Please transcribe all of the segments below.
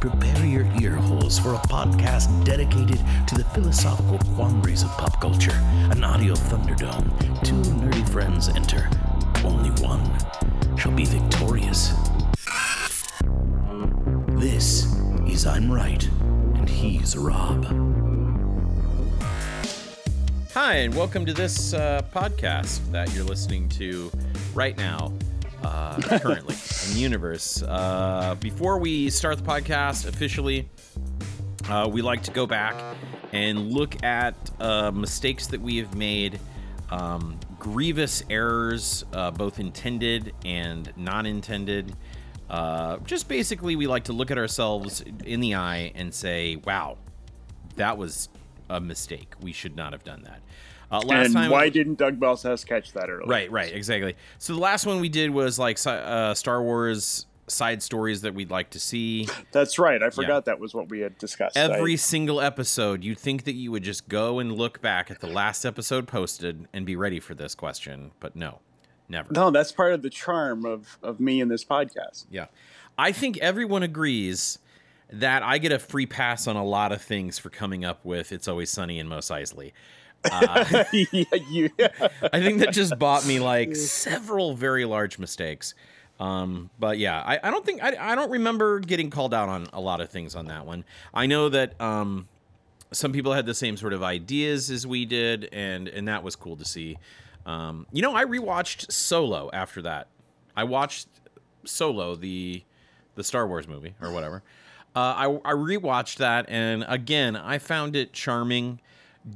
Prepare your ear holes for a podcast dedicated to the philosophical quandaries of pop culture. An audio thunderdome. Two nerdy friends enter. Only one shall be victorious. This is I'm Right, and he's Rob. Hi, and welcome to this uh, podcast that you're listening to right now uh, currently in the universe. Uh, before we start the podcast officially, uh, we like to go back and look at uh, mistakes that we have made, um, grievous errors, uh, both intended and non intended. Uh, just basically, we like to look at ourselves in the eye and say, wow, that was a mistake. We should not have done that. Uh, last and time, why didn't Doug Balsas catch that earlier? Right, right, exactly. So the last one we did was like uh, Star Wars side stories that we'd like to see. That's right. I forgot yeah. that was what we had discussed. Every I... single episode, you'd think that you would just go and look back at the last episode posted and be ready for this question, but no, never. No, that's part of the charm of of me in this podcast. Yeah, I think everyone agrees that I get a free pass on a lot of things for coming up with "It's Always Sunny in Mos Eisley." Uh, yeah, you. I think that just bought me like several very large mistakes. Um, but yeah, I, I don't think I, I don't remember getting called out on a lot of things on that one. I know that um, some people had the same sort of ideas as we did, and and that was cool to see. Um, you know, I rewatched Solo after that. I watched Solo, the the Star Wars movie or whatever. Uh, I I rewatched that, and again, I found it charming.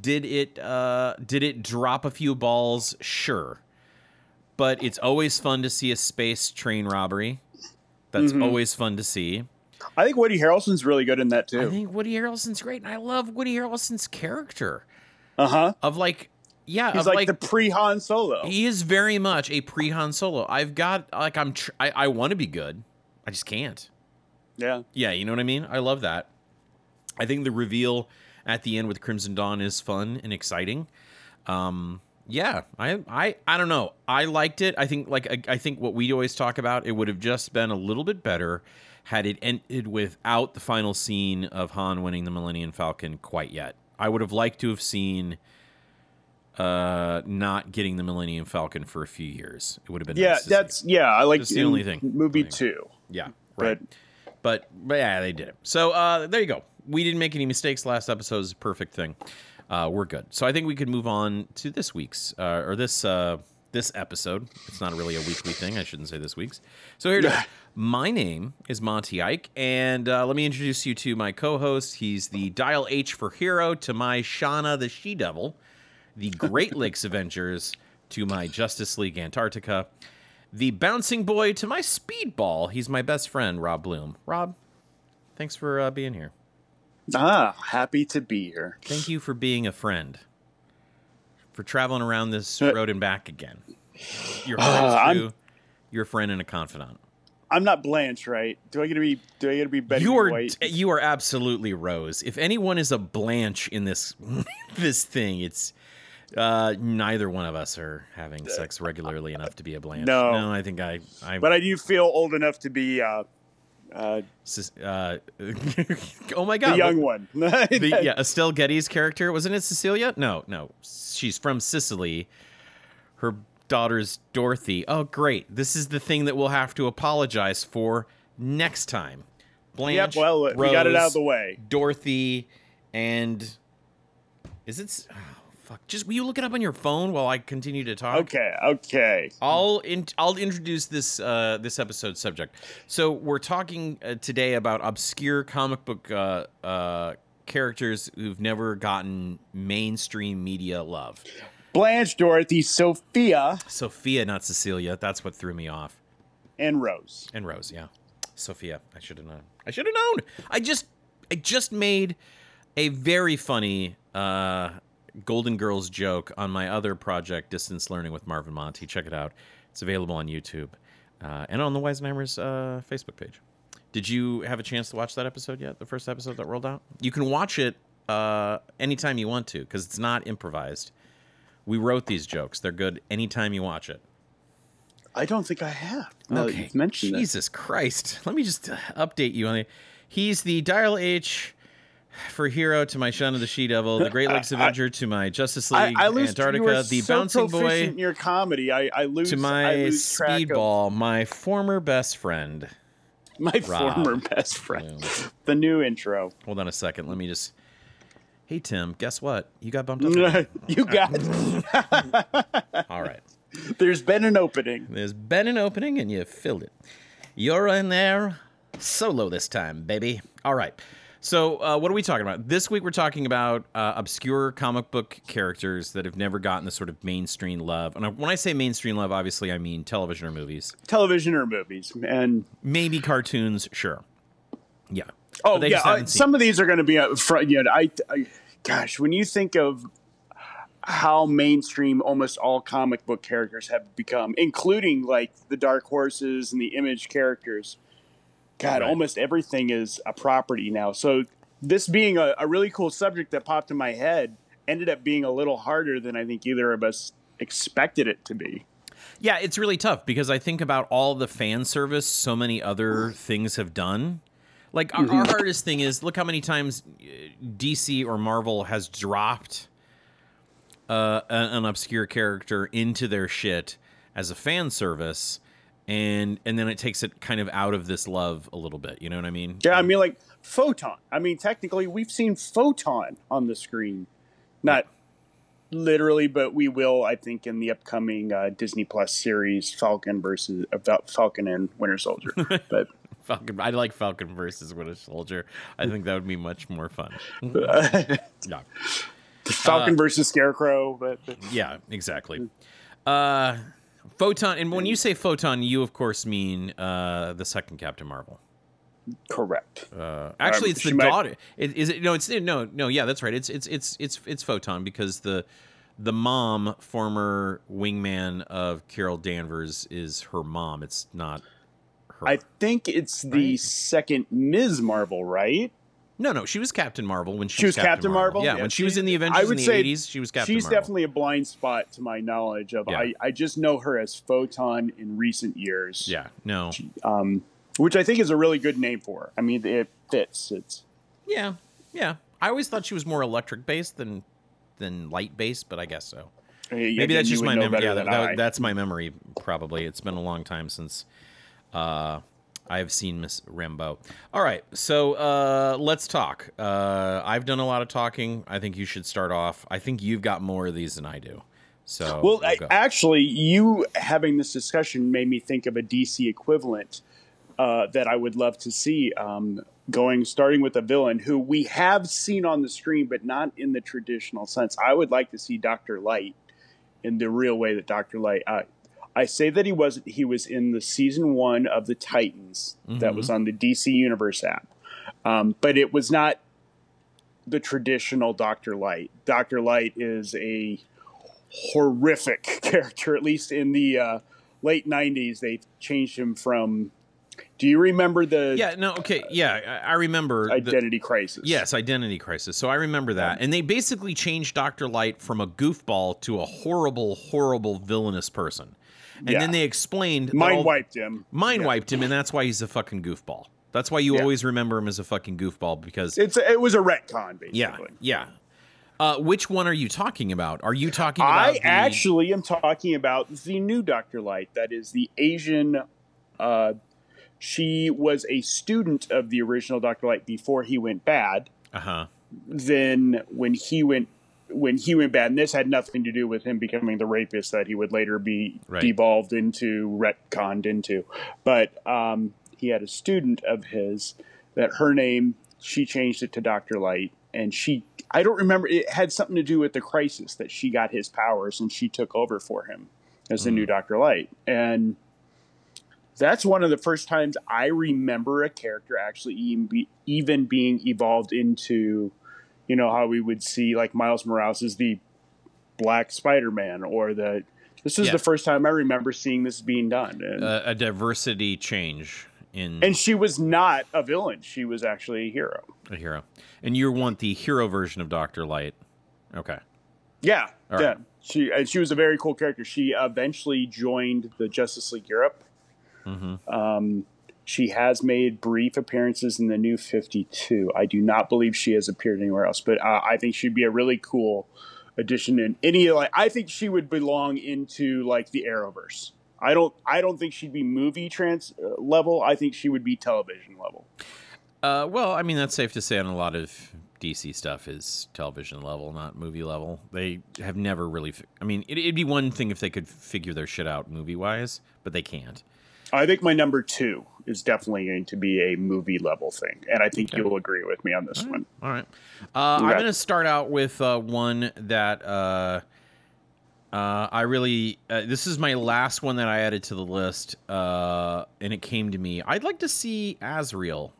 Did it uh, did it drop a few balls? Sure, but it's always fun to see a space train robbery. That's mm-hmm. always fun to see. I think Woody Harrelson's really good in that too. I think Woody Harrelson's great, and I love Woody Harrelson's character. Uh huh. Of like, yeah, he's like, like, the pre Han Solo. He is very much a pre Han Solo. I've got like I'm tr- I, I want to be good, I just can't. Yeah. Yeah, you know what I mean. I love that. I think the reveal at the end with Crimson Dawn is fun and exciting. Um, yeah, I, I, I don't know. I liked it. I think like I, I think what we always talk about, it would have just been a little bit better had it ended without the final scene of Han winning the Millennium Falcon quite yet. I would have liked to have seen uh not getting the Millennium Falcon for a few years. It would have been yeah. Nice that's yeah. I like the only thing movie two. Yeah, right. But, but but yeah, they did it. So uh there you go we didn't make any mistakes last episode is a perfect thing. Uh, we're good. So I think we could move on to this week's uh, or this uh, this episode. It's not really a weekly thing. I shouldn't say this week's. So here it is. My name is Monty Ike, and uh, let me introduce you to my co-host. He's the Dial H for Hero to my Shauna the She Devil, the Great Lakes Avengers to my Justice League Antarctica, the Bouncing Boy to my Speedball. He's my best friend, Rob Bloom. Rob, thanks for uh, being here. Ah, happy to be here. Thank you for being a friend. For traveling around this uh, road and back again. You're uh, your friend and a confidant. I'm not Blanche, right? Do I get to be? Do I get to be Betty you are, White? You are absolutely Rose. If anyone is a Blanche in this this thing, it's uh, neither one of us are having sex regularly enough to be a Blanche. No, no, I think I, I. But I do feel old enough to be uh, uh, uh, oh my god, the young one. the, yeah, Estelle Getty's character wasn't it Cecilia? No, no, she's from Sicily. Her daughter's Dorothy. Oh, great! This is the thing that we'll have to apologize for next time. Blanche. Yep. Well, Rose, we got it out of the way. Dorothy, and is it? Fuck. Just will you look it up on your phone while I continue to talk? Okay, okay. I'll in, I'll introduce this uh, this episode subject. So we're talking uh, today about obscure comic book uh, uh, characters who've never gotten mainstream media love. Blanche, Dorothy, Sophia, Sophia, not Cecilia. That's what threw me off. and Rose. And Rose, yeah. Sophia. I should have known. I should have known. I just I just made a very funny uh Golden Girls joke on my other project, Distance Learning with Marvin Monty. Check it out. It's available on YouTube uh, and on the Weisenheimers uh, Facebook page. Did you have a chance to watch that episode yet? The first episode that rolled out? You can watch it uh, anytime you want to because it's not improvised. We wrote these jokes. They're good anytime you watch it. I don't think I have. That Okay. you've mentioned it. Jesus Christ. Let me just uh, update you on the. He's the Dial H for hero to my Shun of the She Devil, the Great Lakes I- Avenger to my Justice League I lose. Antarctica, the so Bouncing Boy in your comedy. I, I lose to my lose track of Speedball, my former best friend. my Rob. former best friend. The new intro. Hold on a second. Let me just. Hey Tim, guess what? You got bumped up. you got. All right. There's been an opening. There's been an opening and you filled it. You're in there solo this time, baby. All right. So, uh, what are we talking about? This week, we're talking about uh, obscure comic book characters that have never gotten the sort of mainstream love. And when I say mainstream love, obviously, I mean television or movies. television or movies. And Maybe cartoons, sure. Yeah. oh yeah, uh, some of these are going to be up front. Yeah, I, I, gosh, when you think of how mainstream almost all comic book characters have become, including like the Dark Horses and the Image characters, God, Right. almost everything is a property now. So this being a, a really cool subject that popped in my head ended up being a little harder than I think either of us expected it to be. Yeah, it's really tough because I think about all the fan service so many other things have done. Like our, our hardest thing is look how many times uh, DC or Marvel has dropped uh, an, an obscure character into their shit as a fan service, and and then it takes it kind of out of this love a little bit. You know what I mean? Yeah, I mean, like Photon. I mean, technically, we've seen Photon on the screen, not literally, but we will, I think, in the upcoming uh, Disney Plus series, Falcon versus uh, Fal- Falcon and Winter Soldier. but Falcon. I like Falcon versus Winter Soldier. I think that would be much more fun. uh, Yeah. Falcon versus Scarecrow. But, but Yeah, exactly. Uh, photon, and when you say photon, you of course mean uh, the second Captain Marvel. correct. Uh, actually, Um, it's the might- daughter. It, is it? No, it's no, no. Yeah, that's right. It's it's it's it's it's photon because the the mom, former wingman of Carol Danvers, is her mom. It's not her. I think it's the Right. second Ms. Marvel, right? No, no. She was Captain Marvel when she, She was Captain Marvel? Yeah, Yeah, when she was in the I Avengers would in the eighties, she was Captain She's Marvel. definitely a blind spot to my knowledge of. Yeah. I, I just know her as Photon in recent years. yeah. No. um, which I think is a really good name for her. I mean, it fits. It's Yeah, yeah. I always thought she was more electric based than than light based, but I guess so. Maybe that's just my memory. Yeah, that- that's my memory. Probably it's been a long time since uh, I have seen Miss Rambeau. All right, so uh, let's talk. Uh, I've done a lot of talking. I think you should start off. I think you've got more of these than I do. So well, we'll I, actually, you having this discussion made me think of a DC equivalent uh, that I would love to see. Um, going starting with a villain who we have seen on the screen, but not in the traditional sense. I would like to see Doctor Light in the real way that Doctor Light. I say that he wasn't. He was in the season one of the Titans that Mhm. was on the DC Universe app, um, but it was not the traditional Doctor Light. Doctor Light is a horrific character. At least in the uh, late '90s, they changed him from. Do you remember the yeah, no, okay, yeah, I, remember. the- Identity Crisis? Yes, Identity Crisis. So I remember that. And they basically changed Dr. Light from a goofball to a horrible, horrible, villainous person. And Yeah. then they explained. mind all- wiped him. Mind Yeah. wiped him, and that's why he's a fucking goofball. That's why you Yeah. always remember him as a fucking goofball because. It's it was a retcon, basically. yeah, yeah. Uh, which one are you talking about? Are you talking about. I the- actually am talking about the new Doctor Light. That is the Asian. Uh, she was a student of the original Doctor Light before he went bad. Uh-huh. then when he went when he went bad, and this had nothing to do with him becoming the rapist that he would later be Right. devolved into, retconned into, but um, he had a student of his that her name she changed it to Doctor Light, and she I don't remember it had something to do with the crisis that she got his powers and she took over for him as the new Doctor Light. And that's one of the first times I remember a character actually even, be, even being evolved into, you know, how we would see like Miles Morales is the Black Spider Man or the. This is Yeah. the first time I remember seeing this being done, and, Uh, a diversity change in and she was not a villain; she was actually a hero. a hero, and you want the hero version of Doctor Light. Okay. Yeah, All yeah. right. She and she was a very cool character. She eventually joined the Justice League Europe. Mm-hmm. Um, she has made brief appearances in the New Fifty Two. I do not believe she has appeared anywhere else, but uh, I think she'd be a really cool addition in any like. I think she would belong into like the Arrowverse. I don't. I don't think she'd be movie trans uh, level. I think she would be television level. Uh, well, I mean that's safe to say on a lot of DC stuff is television level, not movie level. They have never really. Fi- I mean, it, it'd be one thing if they could figure their shit out movie wise, but they can't. I think my number two is definitely going to be a movie level thing, and I think Okay. you'll agree with me on this one. All right. Uh, I'm going to start out with uh, one that uh, uh, I really. Uh, this is my last one that I added to the list, uh, and it came to me. I'd like to see Azrael,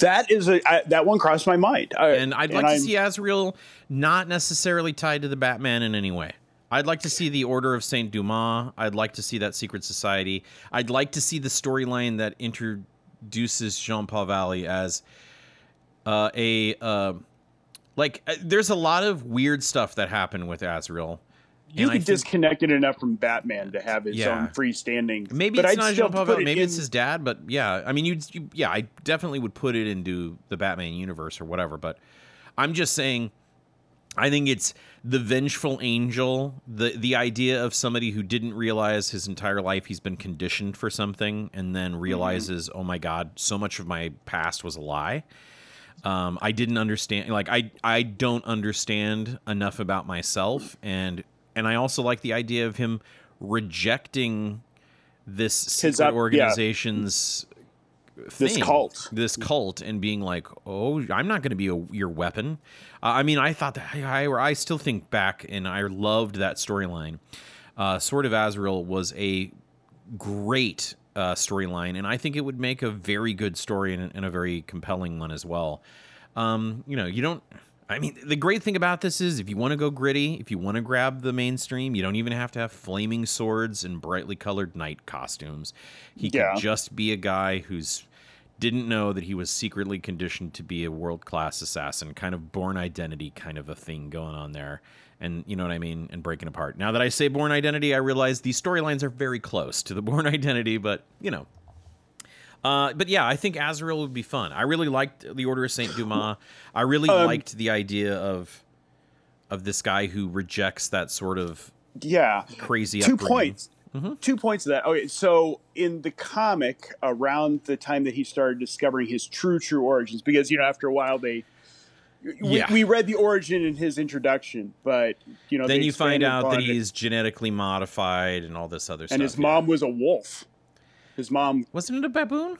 That is a I, that one crossed my mind, I, and I'd like to I'm- see Azrael not necessarily tied to the Batman in any way. I'd like to see the Order of Saint Dumas. I'd like to see that secret society. I'd like to see the storyline that introduces Jean Paul Valley as uh, a uh, like. uh, There's a lot of weird stuff that happened with Azrael. You and could disconnect it enough from Batman to have his Yeah. own freestanding. Maybe but it's I'd not Jean Paul put Valley. it Maybe it's his dad. But yeah, I mean, you, yeah, I definitely would put it into the Batman universe or whatever. But I'm just saying, I think it's the vengeful angel. the The idea of somebody who didn't realize his entire life he's been conditioned for something, and then realizes, oh my god, so much of my past was a lie. Um, I didn't understand. Like I, I don't understand enough about myself, and and I also like the idea of him rejecting this secret up- yeah. Organization's This cult. this cult, and being like, "Oh, I'm not going to be a, your weapon." Uh, I mean, I thought that I, I, I still think back, and I loved that storyline. Uh, Sword of Azrael was a great uh, storyline, and I think it would make a very good story and, and a very compelling one as well. Um, you know, you don't. I mean, the great thing about this is if you want to go gritty, if you want to grab the mainstream, you don't even have to have flaming swords and brightly colored night costumes. He Yeah. could just be a guy who's didn't know that he was secretly conditioned to be a world class assassin, kind of born identity kind of a thing going on there. And you know what I mean? And breaking apart. Now that I say born identity, I realize these storylines are very close to the born identity, but you know. Uh, but yeah, I think Azrael would be fun. I really liked the Order of Saint Dumas. I really Um, liked the idea of of this guy who rejects that sort of Yeah. crazy. Two upbringing. points. Two points of that. Okay, so in the comic, around the time that he started discovering his true, true origins, because you know, after a while they. We, Yeah. we read the origin in his introduction, but you know Then you find out that it, he's genetically modified and all this other stuff. and his yeah. mom was a wolf. His mom, wasn't it a baboon?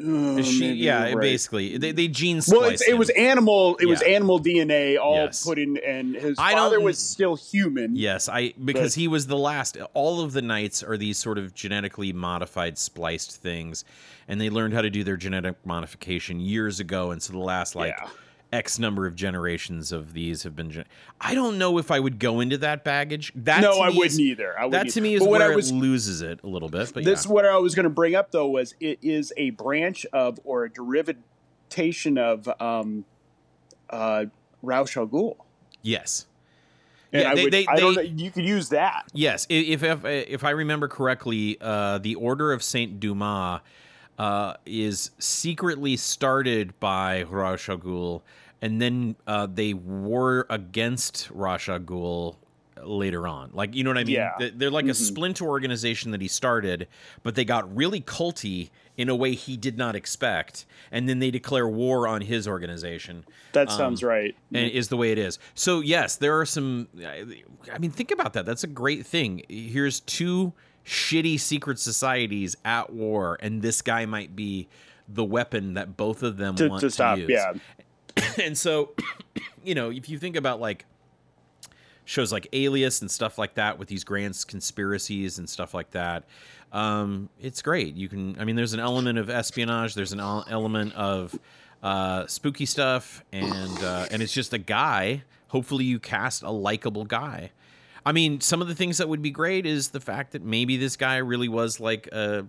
uh, Is she, yeah, right. basically they they gene Well, it was animal. It was animal DNA all Yes. put in, and his I father was still human. Yes, I because But- he was the last. All of the knights are these sort of genetically modified, spliced things, and they learned how to do their genetic modification years ago. And so the last like Yeah. X number of generations of these have been. Gen- I don't know if I would go into that baggage. That no, I wouldn't is- either. I That wouldn't to me is But where was it loses it a little bit. But this yeah. what I was going to bring up though was it is a branch of or a derivation of um, uh, Ra's al Ghul. yes. And Yeah, I, they- would, they- I don't know. You could use that. Yes, if if if I remember correctly, uh, the Order of Saint Dumas uh, is secretly started by al Ghul, and then uh, they war against Ra's al Ghul later on. Like you know what I mean? Yeah. They- They're like a Mhm. splinter organization that he started, but they got really culty in a way he did not expect, and then they declare war on his organization That Um, sounds right. and is the way it is. So yes, there are some. I mean, think about that. That's a great thing. Here's two shitty secret societies at war, and this guy might be the weapon that both of them To- want to stop, use. yeah. and so, you know, if you think about like shows like Alias and stuff like that with these grand conspiracies and stuff like that, um, it's great. You can, I mean, there's an element of espionage, there's an element of uh, spooky stuff, and uh, and it's just a guy. Hopefully, you cast a likable guy. I mean, some of the things that would be great is the fact that maybe this guy really was like a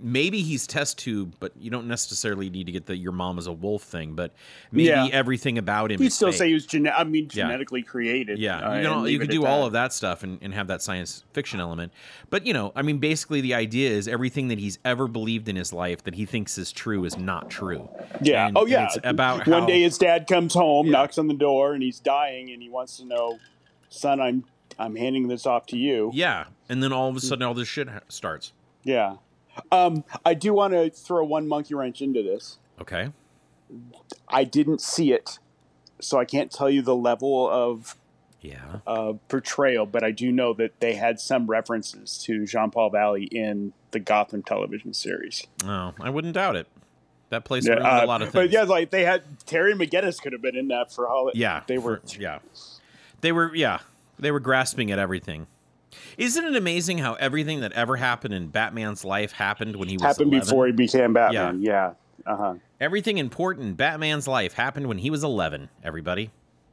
maybe he's test tube, but you don't necessarily need to get the your mom is a wolf thing. But maybe yeah. everything about him. You'd still fake. say he was gene- I mean, genetically yeah. created. Yeah, uh, you, know, you could do all that. of that stuff and, and have that science fiction element. But you know, I mean, basically the idea is everything that he's ever believed in his life that he thinks is true is not true. Yeah. And, oh yeah. It's about one how, day his dad comes home, yeah. knocks on the door, and he's dying, and he wants to know, son, I'm I'm handing this off to you. Yeah, and then all of a sudden, all this shit starts. Yeah. Um, I do want to throw one monkey wrench into this. Okay. I didn't see it, so I can't tell you the level of yeah uh, portrayal, but I do know that they had some references to Jean Paul Valley in the Gotham television series. Oh, I wouldn't doubt it. That place yeah, uh, a lot of things. But yeah, like they had Terry McGinnis could have been in that for all. Yeah, they were. For, yeah, they were. Yeah, they were grasping at everything. Isn't it amazing how everything that ever happened in Batman's life happened when he was happened 11? before he became Batman? Yeah. yeah. Uh huh. Everything important in Batman's life happened when he was 11. Everybody.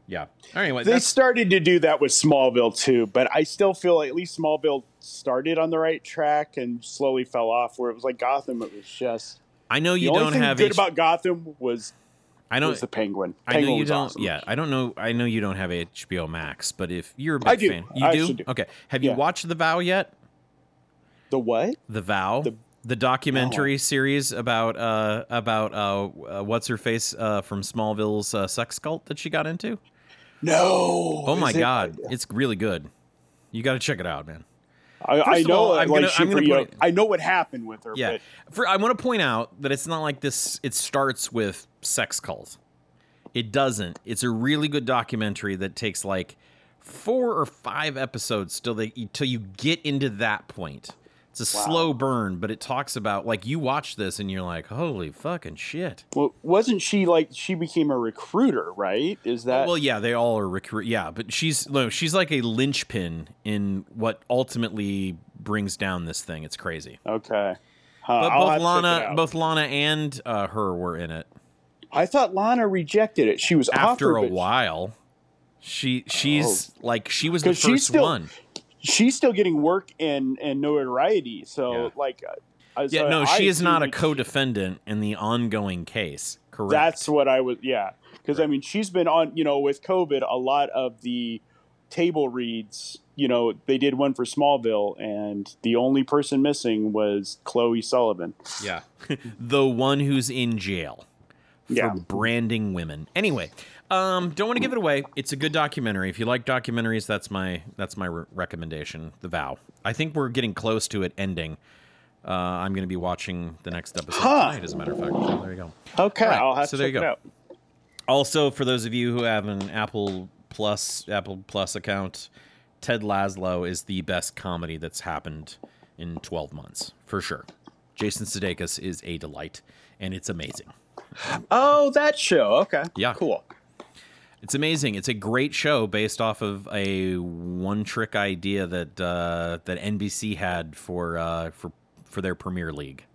Yeah. Anyway, they started to do that with Smallville too, but I still feel like at least Smallville started on the right track and slowly fell off. Where it was like Gotham, it was just. I know you the don't have good H- about Gotham was I know the Penguin. I know you don't. Awesome. Yeah, I don't know. I know you don't have HBO Max, but if you're a big do. fan, you I do? do. Okay. Have you watched The Vow yet? The what? The Vow, the, The- documentary series about uh about uh, uh what's her face uh from Smallville's uh, sex cult that she got into. No. Oh my it- god, it's really good. You got to check it out, man. I, I know. all, I'm like gonna- I'm gonna I know what happened with her. Yeah. But For I want to point out that it's not like this. It starts with sex cult. It doesn't. It's a really good documentary that takes like four or five episodes till they till you get into that point. It's a Wow. slow burn, but it talks about like you watch this and you're like, holy fucking shit. well, wasn't she like she became a recruiter? Right? Is that? well, yeah, they all are recruit. Yeah, but she's no, she's like a linchpin in what ultimately brings down this thing. It's crazy. okay. Huh, But I'll both have to check it Lana, both Lana and uh, her were in it. I thought Lana rejected it. She was after offered, a while. She she's like she was the first still- one. She's still getting work and and notoriety. So Yeah. like, uh, Yeah, so no, I she is not a co-defendant in the ongoing case. Correct. That's what I was. Yeah, because I mean, she's been on. You know, with COVID, a lot of the table reads. You know, they did one for Smallville, and the only person missing was Chloe Sullivan. yeah, the one who's in jail for Yeah. branding women. Anyway, um, don't want to give it away. It's a good documentary. If you like documentaries, that's my that's my re- recommendation. The Vow. I think we're getting close to it ending. Uh, I'm going to be watching the next episode Huh. tonight, as a matter of fact. So there you go. Okay, right, I'll have so to there check you it go. out. Also, for those of you who have an Apple Plus Apple Plus account, Ted Lasso is the best comedy that's happened in 12 months for sure. Jason Sudeikis is a delight, and it's amazing. Oh, that show. Okay. Yeah. Cool. It's amazing. It's a great show based off of a one-trick idea that uh, that NBC had for uh, for for their Premier League,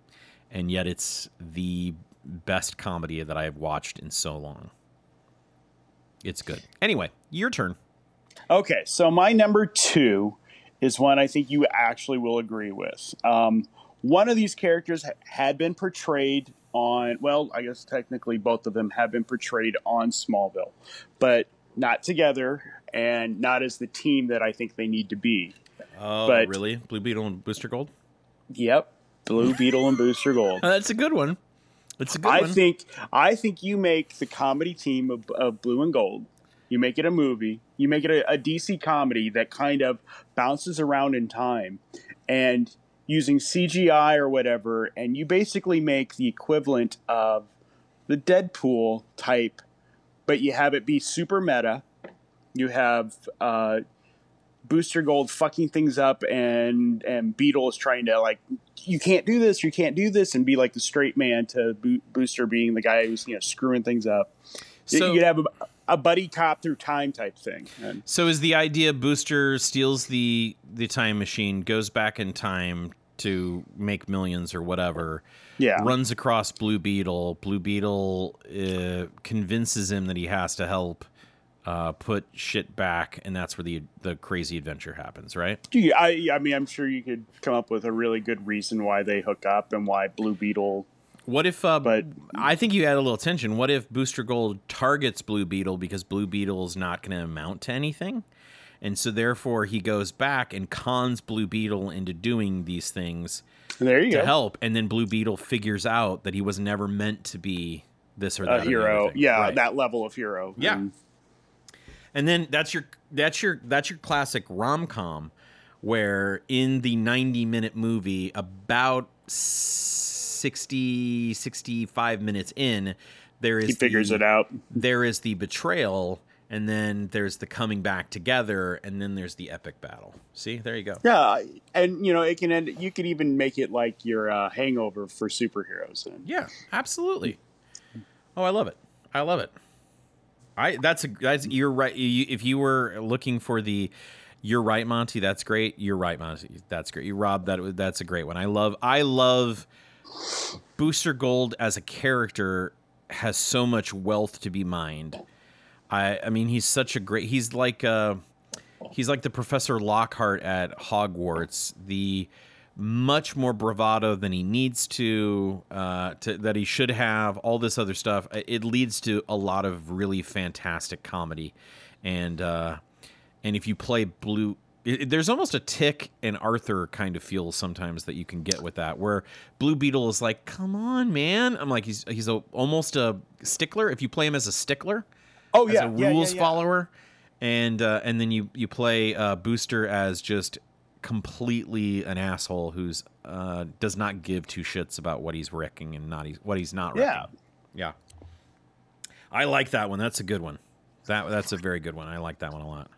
and yet it's the best comedy that I have watched in so long. It's good. Anyway, your turn. Okay, so my number two is one I think you actually will agree with. Um, one of these characters had been portrayed on, well, I guess technically both of them have been portrayed on Smallville, but not together and not as the team that I think they need to be. Oh, But- really? Blue Beetle and Booster Gold? Yep, Blue Beetle and Booster Gold. Oh, that's a good one. It's a good I one. think I think you make the comedy team of, of Blue and Gold. You make it a movie. You make it a, a DC comedy that kind of bounces around in time, and using CGI or whatever, and you basically make the equivalent of the Deadpool type, but you have it be super meta. You have uh, Booster Gold fucking things up, and and Beetle is trying to like, you can't do this, you can't do this, and be like the straight man to Bo- Booster being the guy who's you know screwing things up. So- you'd have a, a buddy cop through time type thing. And So is the idea Booster steals the the time machine, goes back in time to make millions or whatever, yeah, runs across Blue Beetle. Blue Beetle uh, convinces him that he has to help uh, put shit back, and that's where the the crazy adventure happens, right? Gee, I, I mean, I'm sure you could come up with a really good reason why they hook up and why Blue Beetle. What if? Uh, But- I think you add a little tension. What if Booster Gold targets Blue Beetle because Blue Beetle is not going to amount to anything, and so therefore he goes back and cons Blue Beetle into doing these things There you to go. help, and then Blue Beetle figures out that he was never meant to be this or that A or the other hero, yeah, Right. that level of hero. Yeah. And And then that's your that's your that's your classic rom com, where in the ninety minute movie, about 60, 65 minutes in, there is he figures the, it out. There is the betrayal, and then there's the coming back together, and then there's the epic battle. See, there you go. Yeah, and you know it can end. You could even make it like your uh, Hangover for superheroes. And Yeah, absolutely. Oh, I love it. I love it. I that's a that's you're right. You, if you were looking for the you're right, Monty. That's great. You're right, Monty. That's great. You Rob that that's a great one. I love I love Booster Gold as a character has so much wealth to be mined. I I mean he's such a great he's like uh he's like the Professor Lockhart at Hogwarts. The much more bravado than he needs to, uh, to that he should have. All this other stuff. It leads to a lot of really fantastic comedy, and uh, and if you play blue. There's almost a tick and Arthur kind of feel sometimes that you can get with that, where Blue Beetle is like, "Come on, man!" I'm like, he's he's a, almost a stickler. If you play him as a stickler, oh as yeah, a yeah, yeah, rules yeah. follower, and uh, and then you you play uh, Booster as just completely an asshole who's uh, does not give two shits about what he's wrecking and not he's, what he's not wrecking. Yeah, yeah. I like that one. That's a good one. That that's a very good one. I like that one a lot.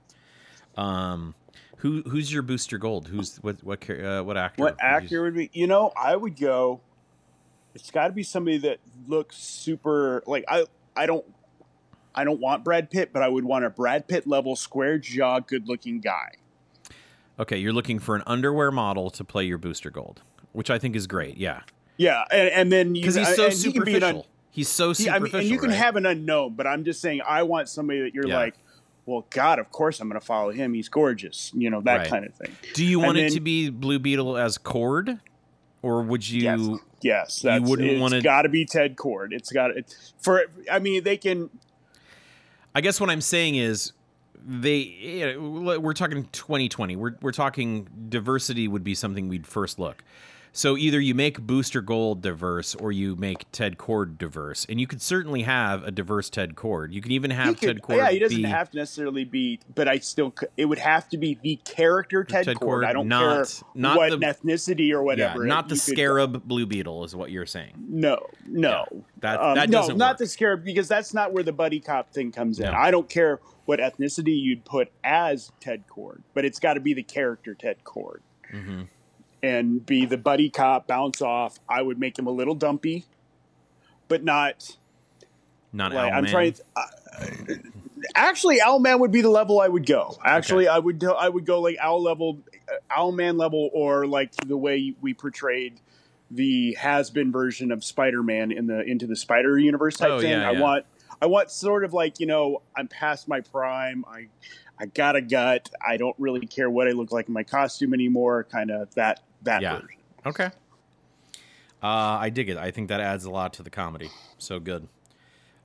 Um, who who's your Booster Gold? Who's what what uh, what actor? What would you- actor would be? You know, I would go. It's got to be somebody that looks super. Like I, I don't, I don't want Brad Pitt, but I would want a Brad Pitt level, square jaw, good looking guy. Okay, you're looking for an underwear model to play your Booster Gold, which I think is great. Yeah, Yeah, and, and then you because he's so and he can be an un- superficial. He's so I superficial. mean, and you can right? have an unknown, but I'm just saying, I want somebody that you're Yeah. like, well, God, of course I'm going to follow him. He's gorgeous, you know that Right. kind of thing. Do you And want it then- to be Blue Beetle as Kord, or would you? Yes, yes, that's, wouldn't it's wanna- got to be Ted Kord. It's got it for. I mean, they can. I guess what I'm saying is they. you know, We're talking 2020. We're we're talking diversity would be something we'd first look. So either you make Booster Gold diverse, or you make Ted Kord diverse, and you could certainly have a diverse Ted Kord. You can even have could- Ted Kord. yeah, he doesn't be, have to necessarily be, but I still. It would have to be the character Ted, Ted Kord. Kord, I don't not- care not what the- ethnicity or Yeah, whatever. not the You could- Scarab Blue Beetle is what you're saying. No, no, that- Um, that no, doesn't not the scarab because that's not where the buddy cop thing comes in. No. I don't care what ethnicity you'd put as Ted Kord, but it's got to be the character Ted Kord hmm and be the buddy cop. Bounce off. I would make him a little dumpy, but not. Not Like, Owlman. I'm trying. To, uh, actually, Owlman would be the level I would go. Actually, I would. I would go like Owl level, uh, Owlman level, or like the way we portrayed the has-been version of Spider-Man in the Into the Spider Universe type Oh, thing. yeah, I yeah. want. I want sort of like you know I'm past my prime. I. I got a gut. I don't really care what I look like in my costume anymore. Kind of that that Yeah. version. Okay. Uh, I dig it. I think that adds a lot to the comedy. So good.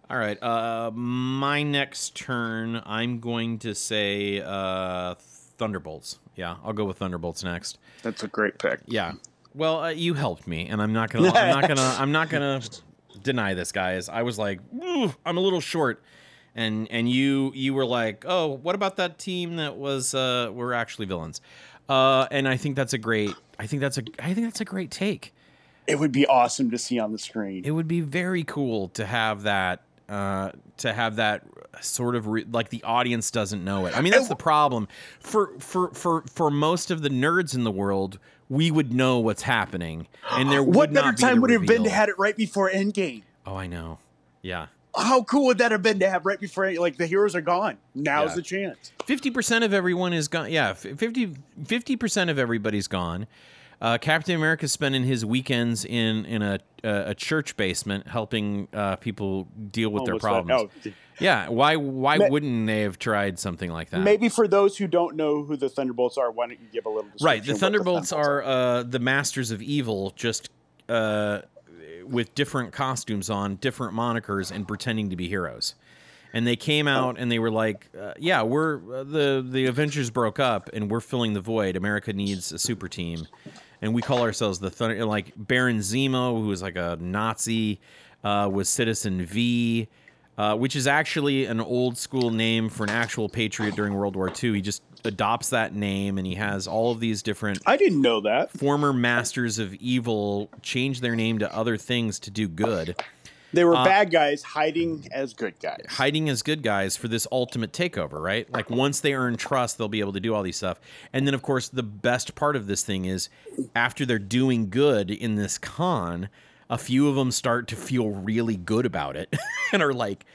All right. Uh, my next turn, I'm going to say uh, Thunderbolts. Yeah, I'll go with Thunderbolts next. That's a great pick. Yeah. Well, uh, you helped me, and I'm not gonna. I'm not gonna. I'm not gonna deny this, guys. I was like, I'm a little short, and and you you were like, oh, what about that team that was uh were actually villains? Uh, and I think that's a great. I think that's a. I think that's a great take. It would be awesome to see on the screen. It would be very cool to have that. Uh, to have that sort of re- like the audience doesn't know it. I mean, that's the problem for for for for most of the nerds in the world. We would know what's happening, and there would what better be time would it have been to had it right before Endgame? Oh, I know. Yeah. How cool would that have been to have right before like the heroes are gone? Now's Yeah. the chance. Fifty percent of everyone is gone. Yeah, 50 percent of everybody's gone. Uh, Captain America's spending his weekends in in a a, a church basement helping uh, people deal with their that? problems. Oh, Yeah, why why Ma- wouldn't they have tried something like that? maybe for those who don't know who the Thunderbolts are, why don't you give a little Right, the of what Thunderbolts Thunderbolts are uh, the masters of evil, just uh, with different costumes on, different monikers, and pretending to be heroes. And they came out and they were like, uh, "Yeah, we're uh, the the Avengers broke up, and we're filling the void. America needs a super team, and we call ourselves the Thunder." Like Baron Zemo, who was like a Nazi, uh, was Citizen V. Uh, which is actually an old school name for an actual patriot during World War II. He just adopts that name, and he has all of these different I didn't know that. former masters of evil change their name to other things to do good, They were Uh, bad guys hiding as good guys. hiding as good guys for this ultimate takeover, right? Like once they earn trust, they'll be able to do all these stuff. And then, of course, the best part of this thing is after they're doing good in this con, a few of them start to feel really good about it and are like,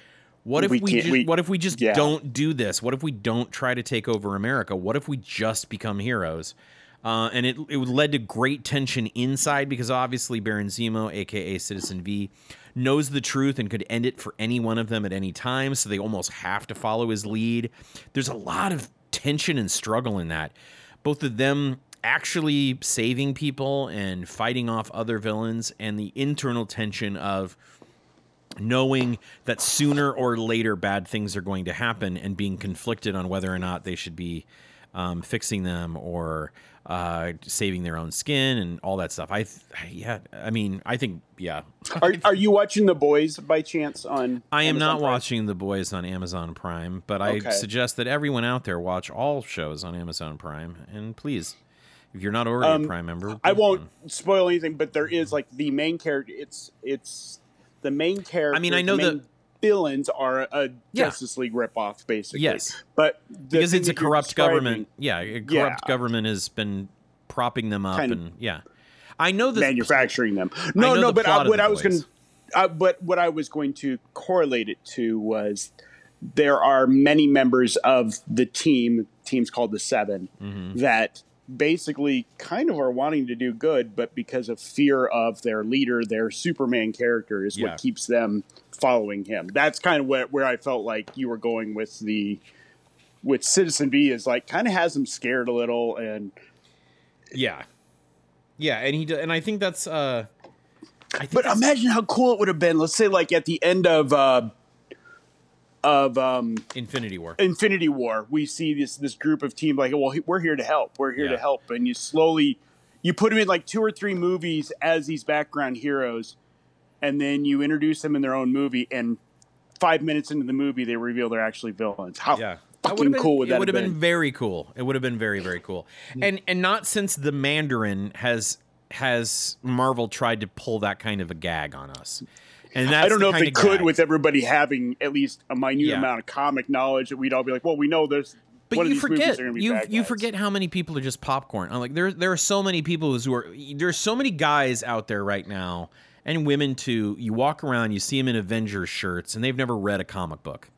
what if We we, just, we- what if we just yeah. don't do this? What if we don't try to take over America? What if we just become heroes? Uh, and it it led to great tension inside because obviously Baron Zemo, aka Citizen V, knows the truth and could end it for any one of them at any time. So they almost have to follow his lead. There's a lot of tension and struggle in that, both of them actually saving people and fighting off other villains, and the internal tension of knowing that sooner or later bad things are going to happen and being conflicted on whether or not they should be um, fixing them or uh, saving their own skin and all that stuff. I, th- yeah, I mean, I think, yeah, Are, are you watching The Boys by chance on? I am Amazon not Prime? watching The Boys on Amazon Prime, but I suggest that everyone out there watch all shows on Amazon Prime. And please, if you're not already Um, a Prime member, I won't spoil anything, but there is like the main character. It's it's the main character. I mean, I know the, the- villains are a Yeah. Justice League ripoff, basically. Yes. but because it's a corrupt government. Yeah, a corrupt Yeah. government has been propping them up, Kind and yeah, I know this. manufacturing them. No, no, the but I, what I was going to, uh, but what I was going to correlate it to was there are many members of the team, teams called the 7 Mm-hmm. that basically kind of are wanting to do good, but because of fear of their leader, their Superman character is Yeah. what keeps them following him. That's kind of where, where I felt like you were going with the with Citizen V is like kind of has them scared a little and Yeah, yeah, and he and I think that's. uh I think But that's- imagine how cool it would have been. Let's say, like at the end of uh, of um, Infinity War. Infinity War, we see this this group of team like, well, we're here to help. We're here Yeah. to help, and you slowly you put them in like two or three movies as these background heroes, and then you introduce them in their own movie, and five minutes into the movie, they reveal they're actually villains. How Yeah. fucking been, cool would that? it would have have been? been very cool. It would have been very very cool. And and not since the Mandarin has has Marvel tried to pull that kind of a gag on us. And that's I don't the know if kind they could gag. with everybody having at least a minute Yeah. amount of comic knowledge that we'd all be like, well, we know there's But one you forget are going to be you you forget how many people are just popcorn. I'm like there there are so many people who are there's so many guys out there right now and women too. You walk around, you see them in Avengers shirts, and they've never read a comic book.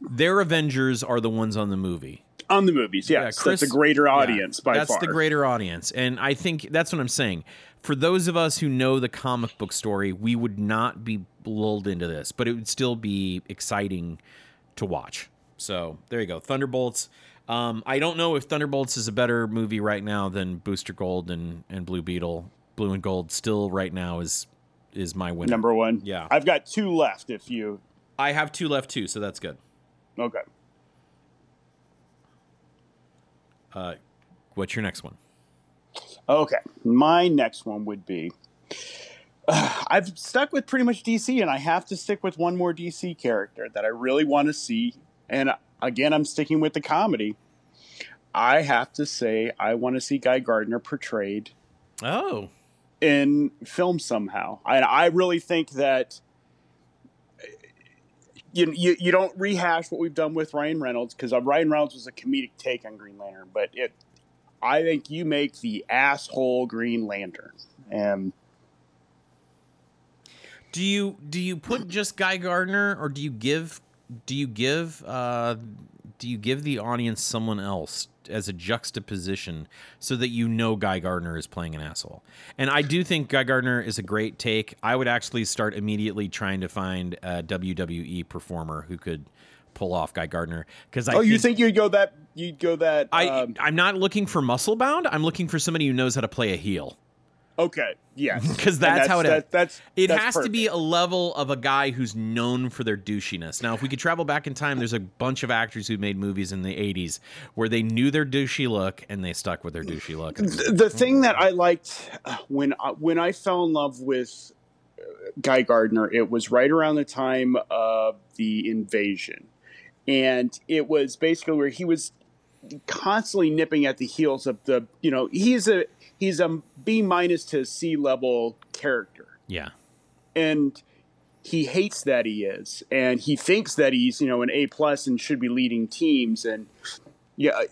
Their Avengers are the ones on the movie. on the movies. Yes, Chris- that's a greater yeah, audience by that's far. the greater audience, and I think that's what I'm saying. For those of us who know the comic book story, we would not be lulled into this, but it would still be exciting to watch. So there you go, Thunderbolts. Um, I don't know if Thunderbolts is a better movie right now than Booster Gold and, and Blue Beetle. Blue and Gold still right now is is my winner. Number one. Yeah. I've got two left. If you I have two left too, so that's good. okay, Uh, what's your next one? Okay. My next one would be. I've stuck with pretty much DC, and I have to stick with one more DC character that I really want to see. And again, I'm sticking with the comedy. I have to say, I want to see Guy Gardner portrayed Oh, in film somehow. I, I really think that you, you you don't rehash what we've done with Ryan Reynolds because uh, Ryan Reynolds was a comedic take on Green Lantern, but it I think you make the asshole Green Lantern, and Do you do you put just Guy Gardner, or do you give do you give uh, do you give the audience someone else as a juxtaposition so that you know Guy Gardner is playing an asshole? And I do think Guy Gardner is a great take. I would actually start immediately trying to find a WWE performer who could pull off Guy Gardner because I oh, think, you think you'd go that you'd go that? I um, I'm not looking for muscle bound. I'm looking for somebody who knows how to play a heel. okay, yes, because And that's, how it that, that's it that's has to be a level of a guy who's known for their douchiness. Now, if we could travel back in time, there's a bunch of actors who made movies in the '80s where they knew their douchey look and they stuck with their douchey look. the, the thing that I liked uh, when I, when I fell in love with uh, Guy Gardner, it was right around the time of the invasion, and it was basically where he was constantly nipping at the heels of the you know he's a he's a B minus to C level character, Yeah, and he hates that he is, and he thinks that he's you know an A plus and should be leading teams, and yeah,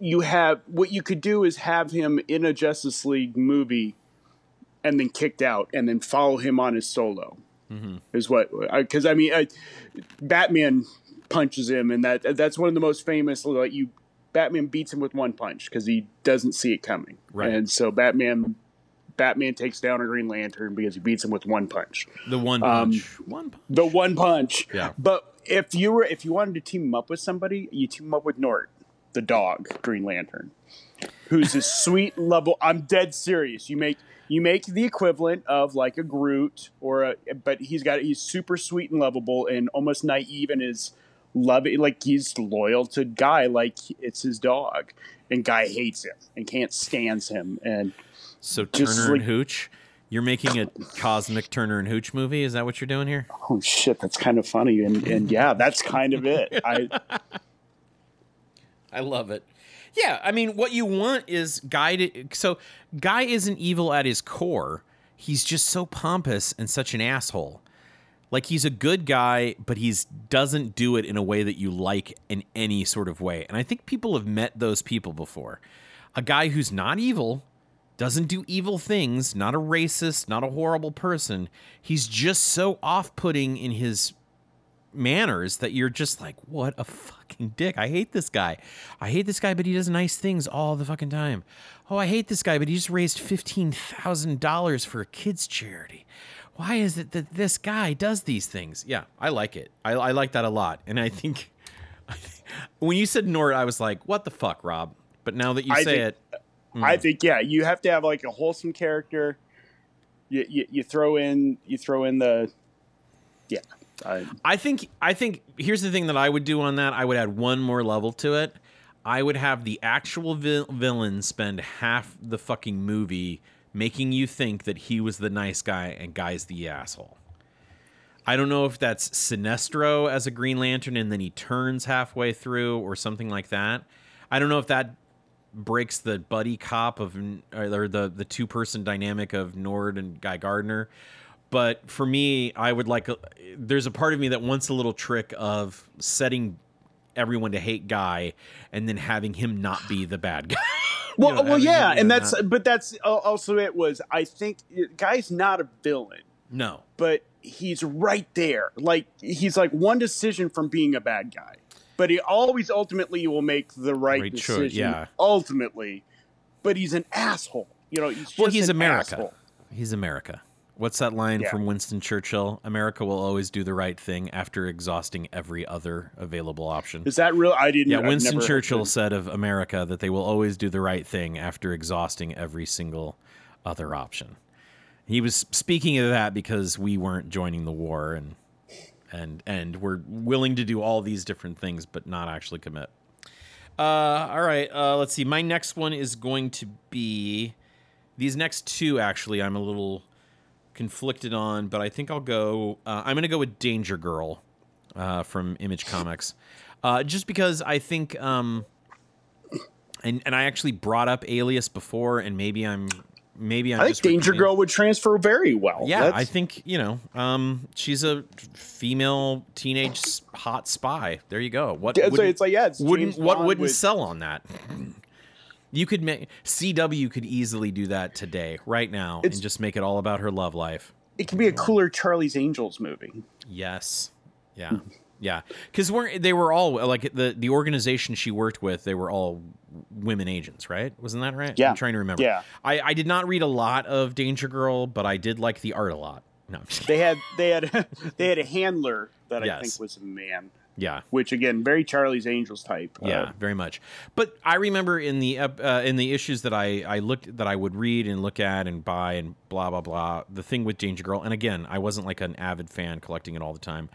you have what you could do is have him in a Justice League movie, and then kicked out, and then follow him on his solo. Mm-hmm. Is what because I mean, I, Batman punches him, and that that's one of the most famous. Like you, Batman beats him with one punch because he doesn't see it coming, Right. And so Batman. Batman takes down a Green Lantern because he beats him with one punch the one Um, punch, one punch. the one punch. Yeah. But if you were if you wanted to team him up with somebody, you team him up with Nort, the dog, Green Lantern, who's a sweet level. I'm dead serious. You make you make the equivalent of like a Groot or a, but he's got he's super sweet and lovable and almost naive and is loving like he's loyal to Guy like it's his dog, and Guy hates him and can't stands him and. So Turner and like- Hooch. You're making a cosmic Turner and Hooch movie. Is that what you're doing here? Oh shit, that's kind of funny, and and yeah, that's kind of it. I I love it. Yeah, I mean, what you want is Guy to. So, Guy isn't evil at his core. He's just so pompous and such an asshole. Like he's a good guy, but he's doesn't do it in a way that you like in any sort of way. And I think people have met those people before. A guy who's not evil, doesn't do evil things, not a racist, not a horrible person. He's just so off-putting in his manners that you're just like, what a fucking dick. I hate this guy. I hate this guy, but he does nice things all the fucking time. Oh, I hate this guy, but he just raised $15,000 for a kids' charity. Why is it that this guy does these things? Yeah, I like it. I, I like that a lot. And I think when you said Nort, I was like, what the fuck, Rob? But now that you I say think- it, I mm. think yeah, you have to have like a wholesome character. You you, you throw in you throw in the yeah. I, I think I think here's the thing that I would do on that. I would add one more level to it. I would have the actual vil- villain spend half the fucking movie making you think that he was the nice guy and guy's the asshole. I don't know if that's Sinestro as a Green Lantern and then he turns halfway through or something like that. I don't know if that breaks the buddy cop of or the the two person dynamic of Nort and Guy Gardner. But for me, I would like. A, there's a part of me that wants a little trick of setting everyone to hate Guy and then having him not be the bad guy. You well, know, well, yeah, and that's not- but that's also it was. I think guy's not a villain, no. but he's right there. Like he's like one decision from being a bad guy, but he always ultimately will make the right, decision. yeah. ultimately, but he's an asshole. You know, he's Well, he's an America. asshole. He's America. What's that line Yeah. from Winston Churchill? America will always do the right thing after exhausting every other available option. Is that real? I didn't. Yeah, Winston Churchill said of America that they will always do the right thing after exhausting every single other option. He was speaking of that because we weren't joining the war and and and we're willing to do all these different things but not actually commit. Uh, all right, uh, let's see. My next one is going to be these next two. Actually, I'm a little conflicted on, but I think I'll go. Uh, I'm going to go with Danger Girl uh, from Image Comics, uh, just because I think, um, and and I actually brought up Alias before, and maybe I'm maybe I'm I think Danger repeating- Girl would transfer very well. Yeah, That's- I think you know, um, she's a female teenage hot spy. There you go. What so wouldn't- it's like, yeah, it's wouldn't James what Bond wouldn't with- sell on that? You could make CW could easily do that today, right now, It's- and just make it all about her love life. it could be a cooler Charlie's Angels movie. Yes. Yeah. Hmm. Yeah. Because we're they were all like the the organization she worked with. They were all women agents, right? Wasn't that right? Yeah. I'm trying to remember. Yeah. I I did not read a lot of Danger Girl, but I did like the art a lot. No. They had they had they had a handler that I think was a man, Yeah. which again, very Charlie's Angels type. Yeah, Uh, very much. But I remember in the uh, in the issues that I I looked that I would read and look at and buy and blah blah blah. The thing with Danger Girl, and again, I wasn't like an avid fan collecting it all the time.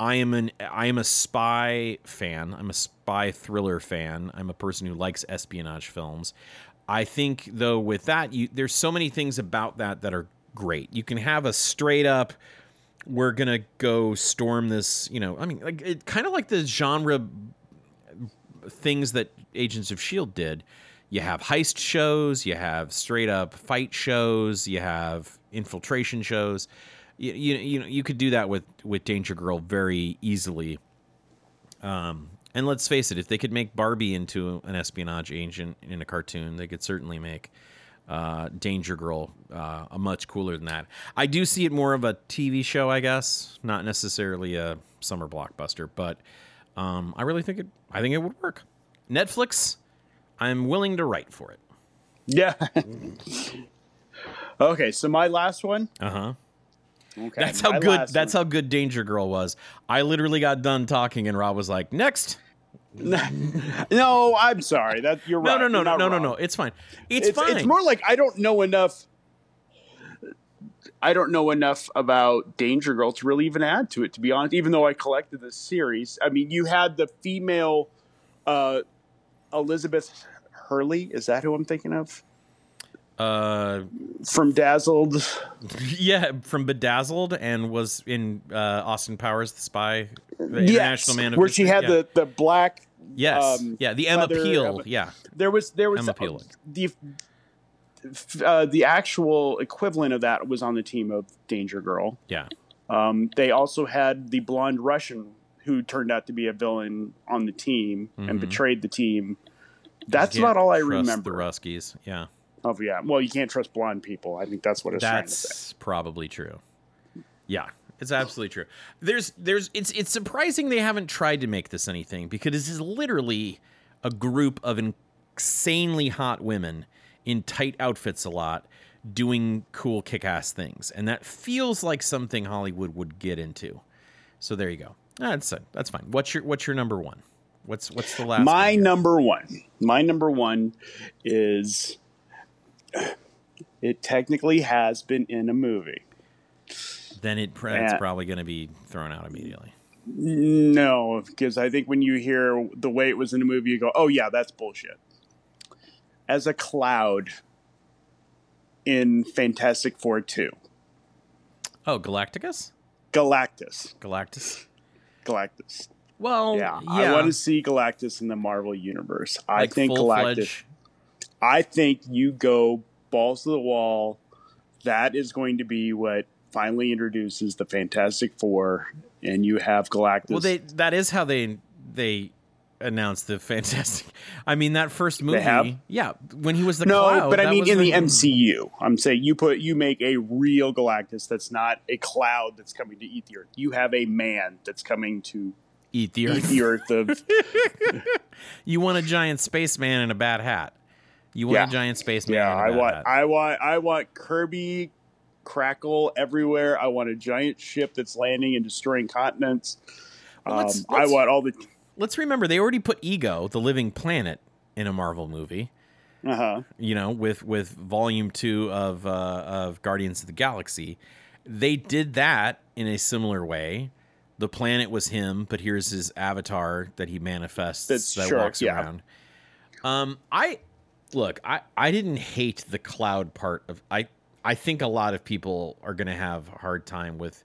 I am an I am a spy fan. I'm a spy thriller fan. I'm a person who likes espionage films. I think though with that, you there's so many things about that that are great. You can have a straight up we're gonna go storm this you know i mean like it kind of like the genre things that Agents of Shield did. You have heist shows, you have straight up fight shows, you have infiltration shows. You you, you know you could do that with with Danger Girl very easily. Um, and let's face it, if they could make Barbie into an espionage agent in a cartoon, they could certainly make uh, Danger Girl uh, a much cooler than that. I do see it more of a TV show, I guess, not necessarily a summer blockbuster, but um, I really think it. I think it would work. Netflix, I'm willing to write for it. yeah. okay, so my last one. Uh huh. Okay, That's how good. That's one. how good Danger Girl was. I literally got done talking, and Rob was like, "Next." no, I'm sorry. That you're No, right. no, no, no, no, no, no. It's fine. It's, It's, fine. it's more like I don't know enough. I don't know enough about Danger Girl to really even add to it. To be honest, even though I collected this series, I mean, you had the female uh, Elizabeth Hurley. Is that who I'm thinking of uh, from Dazzled? yeah, from Bedazzled, and was in uh, Austin Powers, the spy, the yes, International Man of where she had yeah. the the black. yes, um, yeah, the Emma Peel, yeah, There was there was Emma Peel. the uh, the actual equivalent of that was on the team of Danger Girl. yeah. Um, they also had the blonde Russian who turned out to be a villain on the team Mhm. and betrayed the team. That's about all I remember. The Ruskies, yeah, Oh yeah, well you can't trust blonde people. I think that's what it's trying to say. that's probably true. Yeah, it's absolutely true. There's, there's, it's, it's surprising they haven't tried to make this anything because this is literally a group of insanely hot women in tight outfits a lot doing cool kick-ass things. And that feels like something hollywood would get into. So there you go. That's that's fine. What's your what's your number one? What's what's the last My number one, my number one is it technically has been in a movie. then it pr- it's probably going to be thrown out immediately No, because I think when you hear the way it was in a movie, you go, "Oh yeah, that's bullshit." As a cloud in Fantastic Four two, oh galacticus Galactus, galactus Galactus. well yeah, yeah, I want to see Galactus in the Marvel universe. I think Galactus. I think you go balls to the wall. That is going to be what finally introduces the Fantastic Four, and you have Galactus. well they that is how they they announced the fantastic i mean that first movie yeah when he was the no, cloud but I mean in the MCU. I'm saying you put you make a real Galactus that's not a cloud that's coming to eat the Earth. You have a man that's coming to eat the eat earth the Earth. Of You want a giant spaceman in a bad hat. You want Yeah. a giant spaceman yeah, I want hat. I want I want Kirby crackle everywhere. I want a giant ship that's landing and destroying continents. Well, let's- um, I let's- want all the Let's remember they already put Ego, the living planet, in a Marvel movie. uh huh. You know, with with Volume Two of uh, of Guardians of the Galaxy, they did that in a similar way. The planet was him, but here's his avatar that he manifests That's that sure, walks yeah. around. Um, I look, I I didn't hate the cloud part of I. I think a lot of people are going to have a hard time with.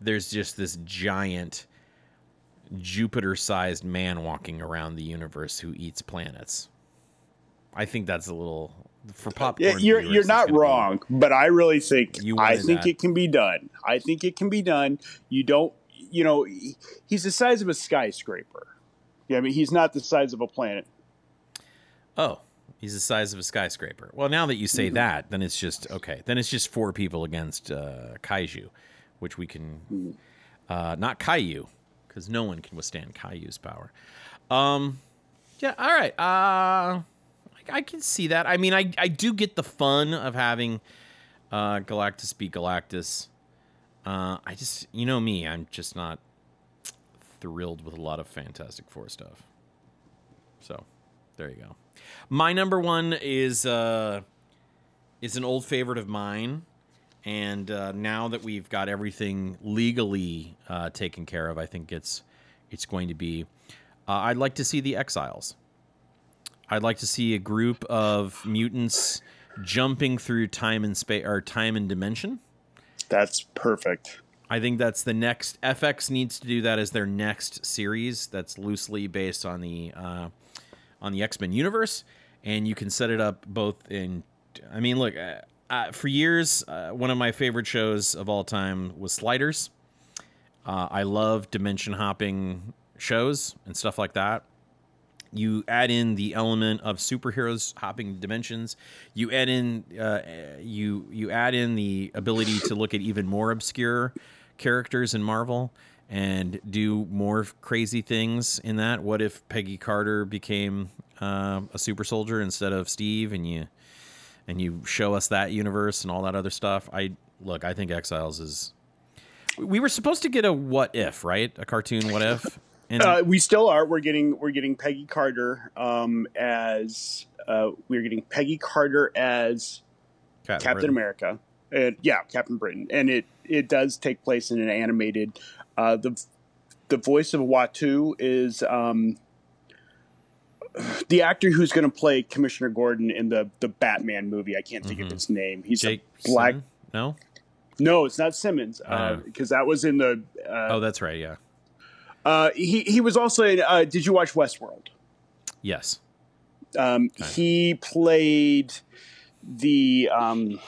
There's just this giant Jupiter-sized man walking around the universe who eats planets. I think that's a little for popcorn. Yeah, you're you're not gonna be- wrong, but I really think You I think that. it can be done. I think it can be done. You don't, you know, he's the size of a skyscraper. Yeah, I mean, he's not the size of a planet. Oh, He's the size of a skyscraper. Well, now that you say that, then it's just okay. Then it's just four people against uh, kaiju, which we can uh, not Caillou because no one can withstand Caillou's power. Um, yeah. All right. Uh, I, I can see that. I mean, I I do get the fun of having uh, Galactus be Galactus. Uh, I just, you know me, I'm just not thrilled with a lot of Fantastic Four stuff. So, there you go. My number one is uh, is an old favorite of mine, and uh, now that we've got everything legally uh, taken care of, I think it's it's going to be. Uh, I'd like to see the Exiles. I'd like to see a group of mutants jumping through time and space or time and dimension. That's perfect. I think that's the next. FX needs to do that as their next series. That's loosely based on the uh, on the X Men universe, and you can set it up both in. I mean, look, uh, uh, for years, uh, one of my favorite shows of all time was Sliders. Uh, I love dimension hopping shows and stuff like that. You add in the element of superheroes hopping dimensions. You add in uh, you you add in the ability to look at even more obscure characters in Marvel and do more crazy things in that. What if Peggy Carter became uh, a super soldier instead of Steve, and you and you show us that universe and all that other stuff? I look. I think Exiles is. We were supposed to get a what if, right? A cartoon what if. And uh, we still are. We're getting we're getting Peggy Carter um, as uh, we're getting Peggy Carter as Captain, Captain America. And yeah, Captain Britain, and it it does take place in an animated. Uh, the the voice of Uatu is um, the actor who's going to play Commissioner Gordon in the the Batman movie. I can't think mm-hmm. of his name. He's Jake a black. Simmons? No, no, it's not Simmons because uh, that was in the. Uh, oh, that's right. Yeah. Uh, he he was also in. Uh, did you watch Westworld? Yes. Um, he played the. Um,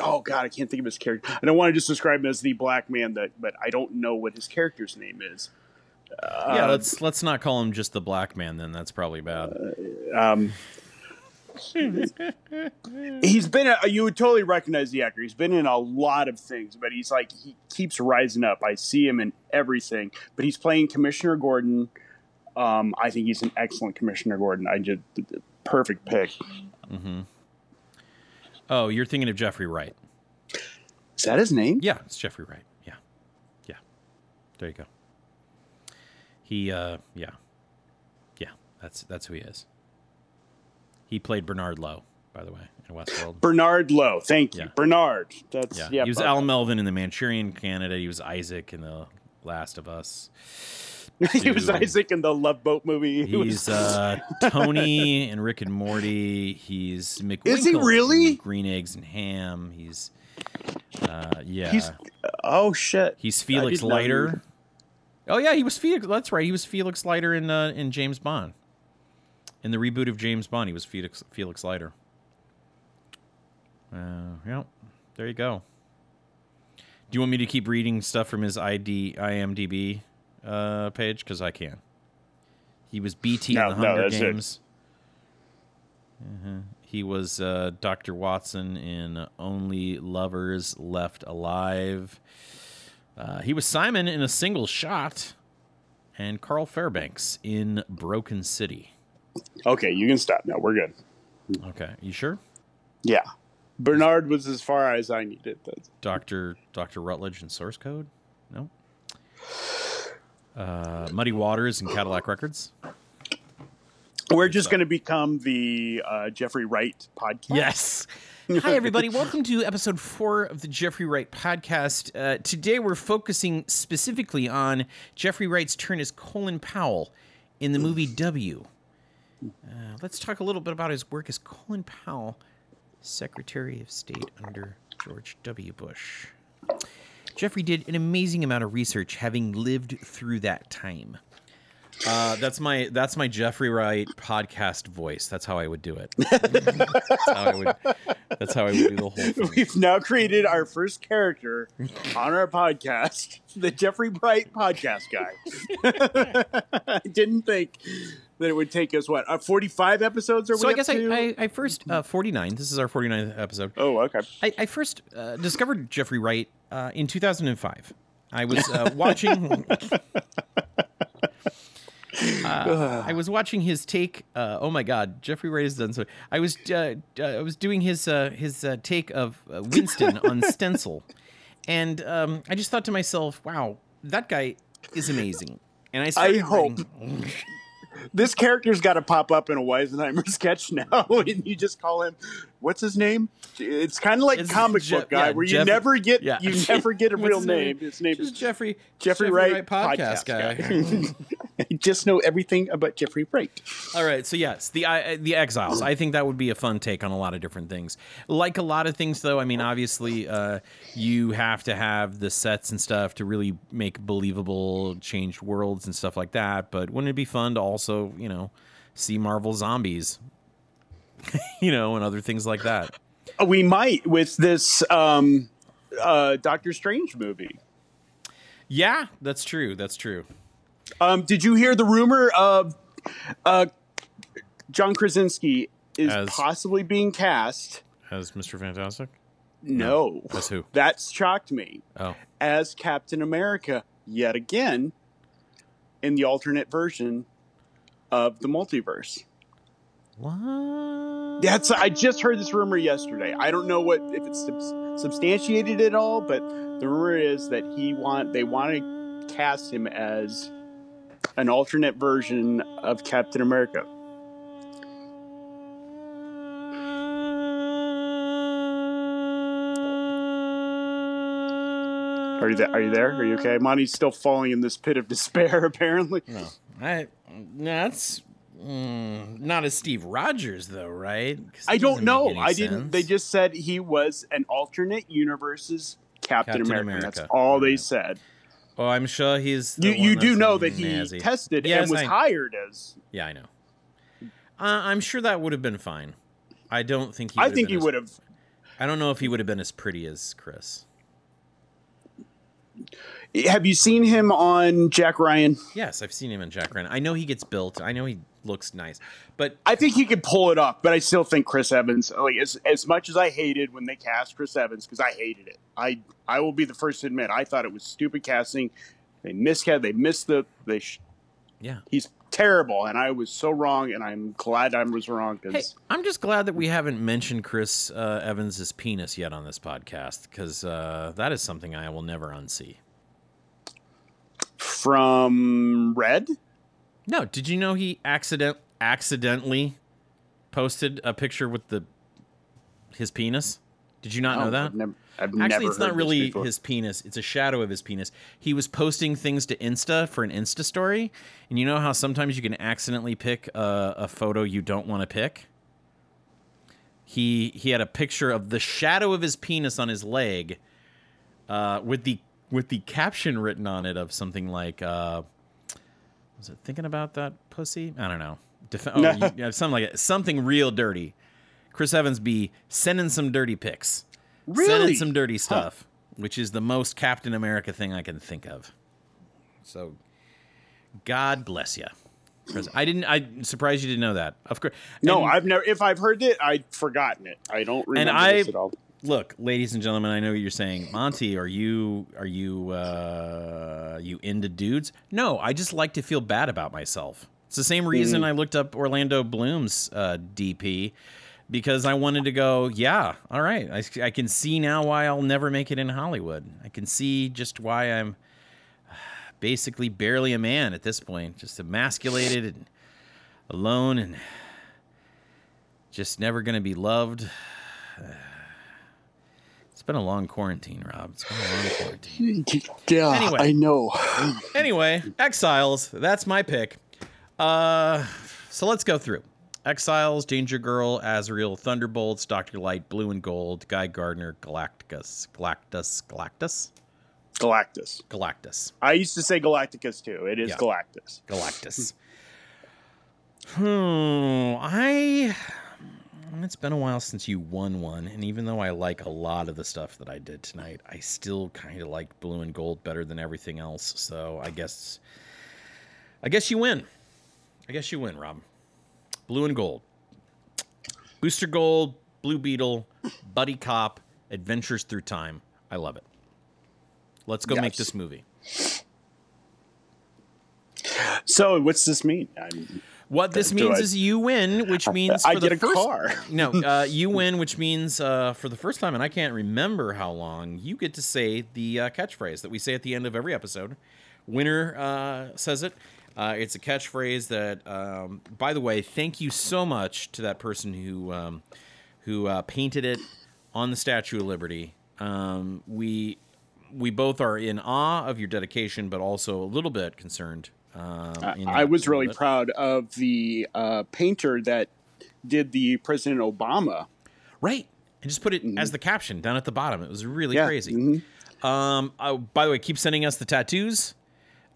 oh God, I can't think of his character. I don't want to just describe him as the black man that, but I don't know what his character's name is. Uh, yeah, let's let's not call him just the black man. Then that's probably bad. Uh, um, he's been a, you would totally recognize the actor. He's been in a lot of things, but he's like he keeps rising up. I see him in everything. But he's playing Commissioner Gordon. Um, I think he's an excellent Commissioner Gordon. I just perfect pick. Mm-hmm. Oh, you're thinking of Jeffrey Wright. Is that his name? Yeah, it's Jeffrey Wright. Yeah, yeah. There you go. He, uh, yeah, yeah. That's that's who he is. He played Bernard Lowe, by the way, in Westworld. Bernard Lowe, thank you, yeah. Bernard. That's yeah. yeah he was Al Melvin in the Manchurian Candidate. He was Isaac in the Last of Us. he was Isaac in the Love Boat movie. He's uh, Tony in Rick and Morty. He's McWinkle. Is he really Green Eggs and Ham? He's uh, yeah. He's oh shit. He's Felix Leiter. Oh yeah, he was Felix. That's right. He was Felix Leiter in uh, in James Bond. In the reboot of James Bond, he was Felix Felix Leiter. Uh, yep. There you go. Do you want me to keep reading stuff from his ID IMDb uh, page because I can. He was Beetee no, in the Hunger no, Games. Uh-huh. He was uh, Dr. Watson in Only Lovers Left Alive. Uh, he was Simon in A Single Shot, and Carl Fairbanks in Broken City. Okay, you can stop now. We're good. Okay, you sure? Yeah. Bernard was as far as I needed. Doctor Doctor Rutledge in Source Code. No uh, Muddy Waters and Cadillac Records. We're just going to become the uh, Jeffrey Wright podcast. Yes. Hi, everybody. Welcome to episode four of the Jeffrey Wright podcast. Uh, today, we're focusing specifically on Jeffrey Wright's turn as Colin Powell in the movie W. Uh, let's talk a little bit about his work as Colin Powell, Secretary of State under George W. Bush. Jeffrey did an amazing amount of research having lived through that time. Uh, that's my that's my Jeffrey Wright podcast voice. That's how I would do it. that's, how I would, that's how I would do the whole thing. We've now created our first character on our podcast, the Jeffrey Bright podcast guy. I didn't think that it would take us what uh, 45 episodes or So I guess I, I, I first uh, 49. This is our 49th episode. Oh, okay. I, I first uh, discovered Jeffrey Wright uh, in 2005. I was uh, watching. Uh, I was watching his take. Uh, oh my God, Jeffrey Wright has done so. I was uh, uh, I was doing his uh, his uh, take of uh, Winston on Stencil, and um, I just thought to myself, "Wow, that guy is amazing." And I started hope- writing- This character's got to pop up in a Weisenheimer sketch now, and you just call him. What's his name? It's kind of like It's comic Je- book guy, yeah, where you Jeff- never get yeah. you never get a real his name. His name Just is Jeffrey Jeffrey Wright, podcast, guy. I just know everything about Jeffrey Wright. All right, so yes, the I the Exiles. I think that would be a fun take on a lot of different things. Like a lot of things, though. I mean, obviously, uh, you have to have the sets and stuff to really make believable, changed worlds and stuff like that. But wouldn't it be fun to also, you know, see Marvel zombies, you know, and other things like that? We might with this um, uh, Doctor Strange movie. Yeah, that's true. That's true. Um, did you hear the rumor of uh, John Krasinski is As- possibly being cast? As Mr. Fantastic. No, That's who. that's shocked me Oh, as Captain America yet again in the alternate version of the multiverse. What? That's I just heard this rumor yesterday. I don't know what if it's subs- substantiated at all, but the rumor is that he want they want to cast him as an alternate version of Captain America. Are you there? Are you there? Are you okay? Monty's still falling in this pit of despair. Apparently, No, I. That's mm, not as Steve Rogers, though, right? I don't know. I didn't. They just said he was an alternate universe's Captain, Captain America. America. That's all they said. Oh, I'm sure he's. You you do know that he nazi. tested Yes, and was I- hired as. Yeah, I know. Uh, I'm sure that would have been fine. I don't think he. I think he would have. I don't know if he would have been as pretty as Chris. Have you seen him on Jack Ryan? Yes, I've seen him in Jack Ryan. I know he gets built. I know he looks nice, but I think he could pull it off, but I still think Chris Evans. Like as as much as I hated when they cast Chris Evans because I hated it. I I will be the first to admit I thought it was stupid casting. They miscast. They missed the. They. Sh- yeah. he's terrible, and I was so wrong, and I'm glad I was wrong Hey, because. I'm just glad that we haven't mentioned Chris uh, Evans's penis yet on this podcast because uh, that is something I will never unsee. from Red. No, did you know he accident accidentally posted a picture with the his penis? Did you not know that? I've never, I've Actually, it's not really his penis. It's a shadow of his penis. He was posting things to Insta for an Insta story, and you know how sometimes you can accidentally pick a, a photo you don't want to pick. He he had a picture of the shadow of his penis on his leg, uh, with the with the caption written on it of something like, uh, "Was it thinking about that pussy?" I don't know. Def- oh, you- yeah, something like it. Something real dirty. Chris Evans be sending some dirty pics Really? sending some dirty stuff, which is the most Captain America thing I can think of. So, God bless you. I didn't. I'm surprised you didn't know that. Of course. No, And I've never. If I've heard it, I've forgotten it. I don't remember I- this at all. Look, ladies and gentlemen. I know what you're saying, Monty. Are you are you uh, you into dudes? No, I just like to feel bad about myself. It's the same reason I looked up Orlando Bloom's uh, DP because I wanted to go. Yeah, all right. I, I can see now why I'll never make it in Hollywood. I can see just why I'm basically barely a man at this point, just emasculated and alone and just never going to be loved. It's been a long quarantine, Rob. It's been a long quarantine. Yeah, Anyway. I know. Anyway, Exiles. That's my pick. Uh, so let's go through. Exiles, Danger Girl, Azrael, Thunderbolts, Doctor Light, Blue and Gold, Guy Gardner, Galactus, Galactus, Galactus. Galactus. Galactus. I used to say Galacticus too. It is Yeah. Galactus. Galactus. hmm. I. It's been a while since you won one, and even though I like a lot of the stuff that I did tonight, I still kind of like blue and gold better than everything else. So I guess, I guess you win. I guess you win, Rob. Blue and gold. Booster Gold, Blue Beetle, Buddy Cop, Adventures Through Time. I love it. Let's go make this movie. So what's this mean? I'm, What this Do means I- is you win, which means I for get the a first, car. No, uh, you win, which means uh, for the first time, and I can't remember how long, you get to say the uh, catchphrase that we say at the end of every episode. Winner uh, says it. Uh, it's a catchphrase that, um, by the way, thank you so much to that person who um, who uh, painted it on the Statue of Liberty. Um, we we both are in awe of your dedication, but also a little bit concerned. Um, I, I was really bit. proud of the uh, painter that did the President Obama. Right. And just put it as the caption down at the bottom. It was really Yeah. crazy. mhm. Um, by the way, keep sending us the tattoos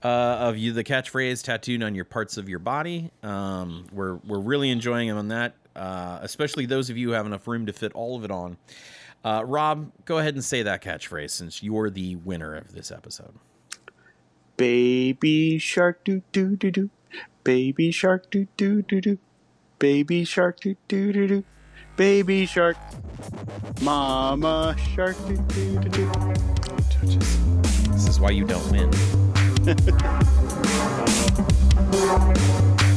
uh, of you, the catchphrase tattooed on your parts of your body. Um, we're we're really enjoying them on that, uh, especially those of you who have enough room to fit all of it on. Uh, Rob, go ahead and say that catchphrase since you're the winner of this episode. Baby shark doo doo doo doo. Baby shark doo doo doo doo. Baby shark doo doo doo doo. Baby shark. Mama shark doo doo doo doo. This is why you don't win.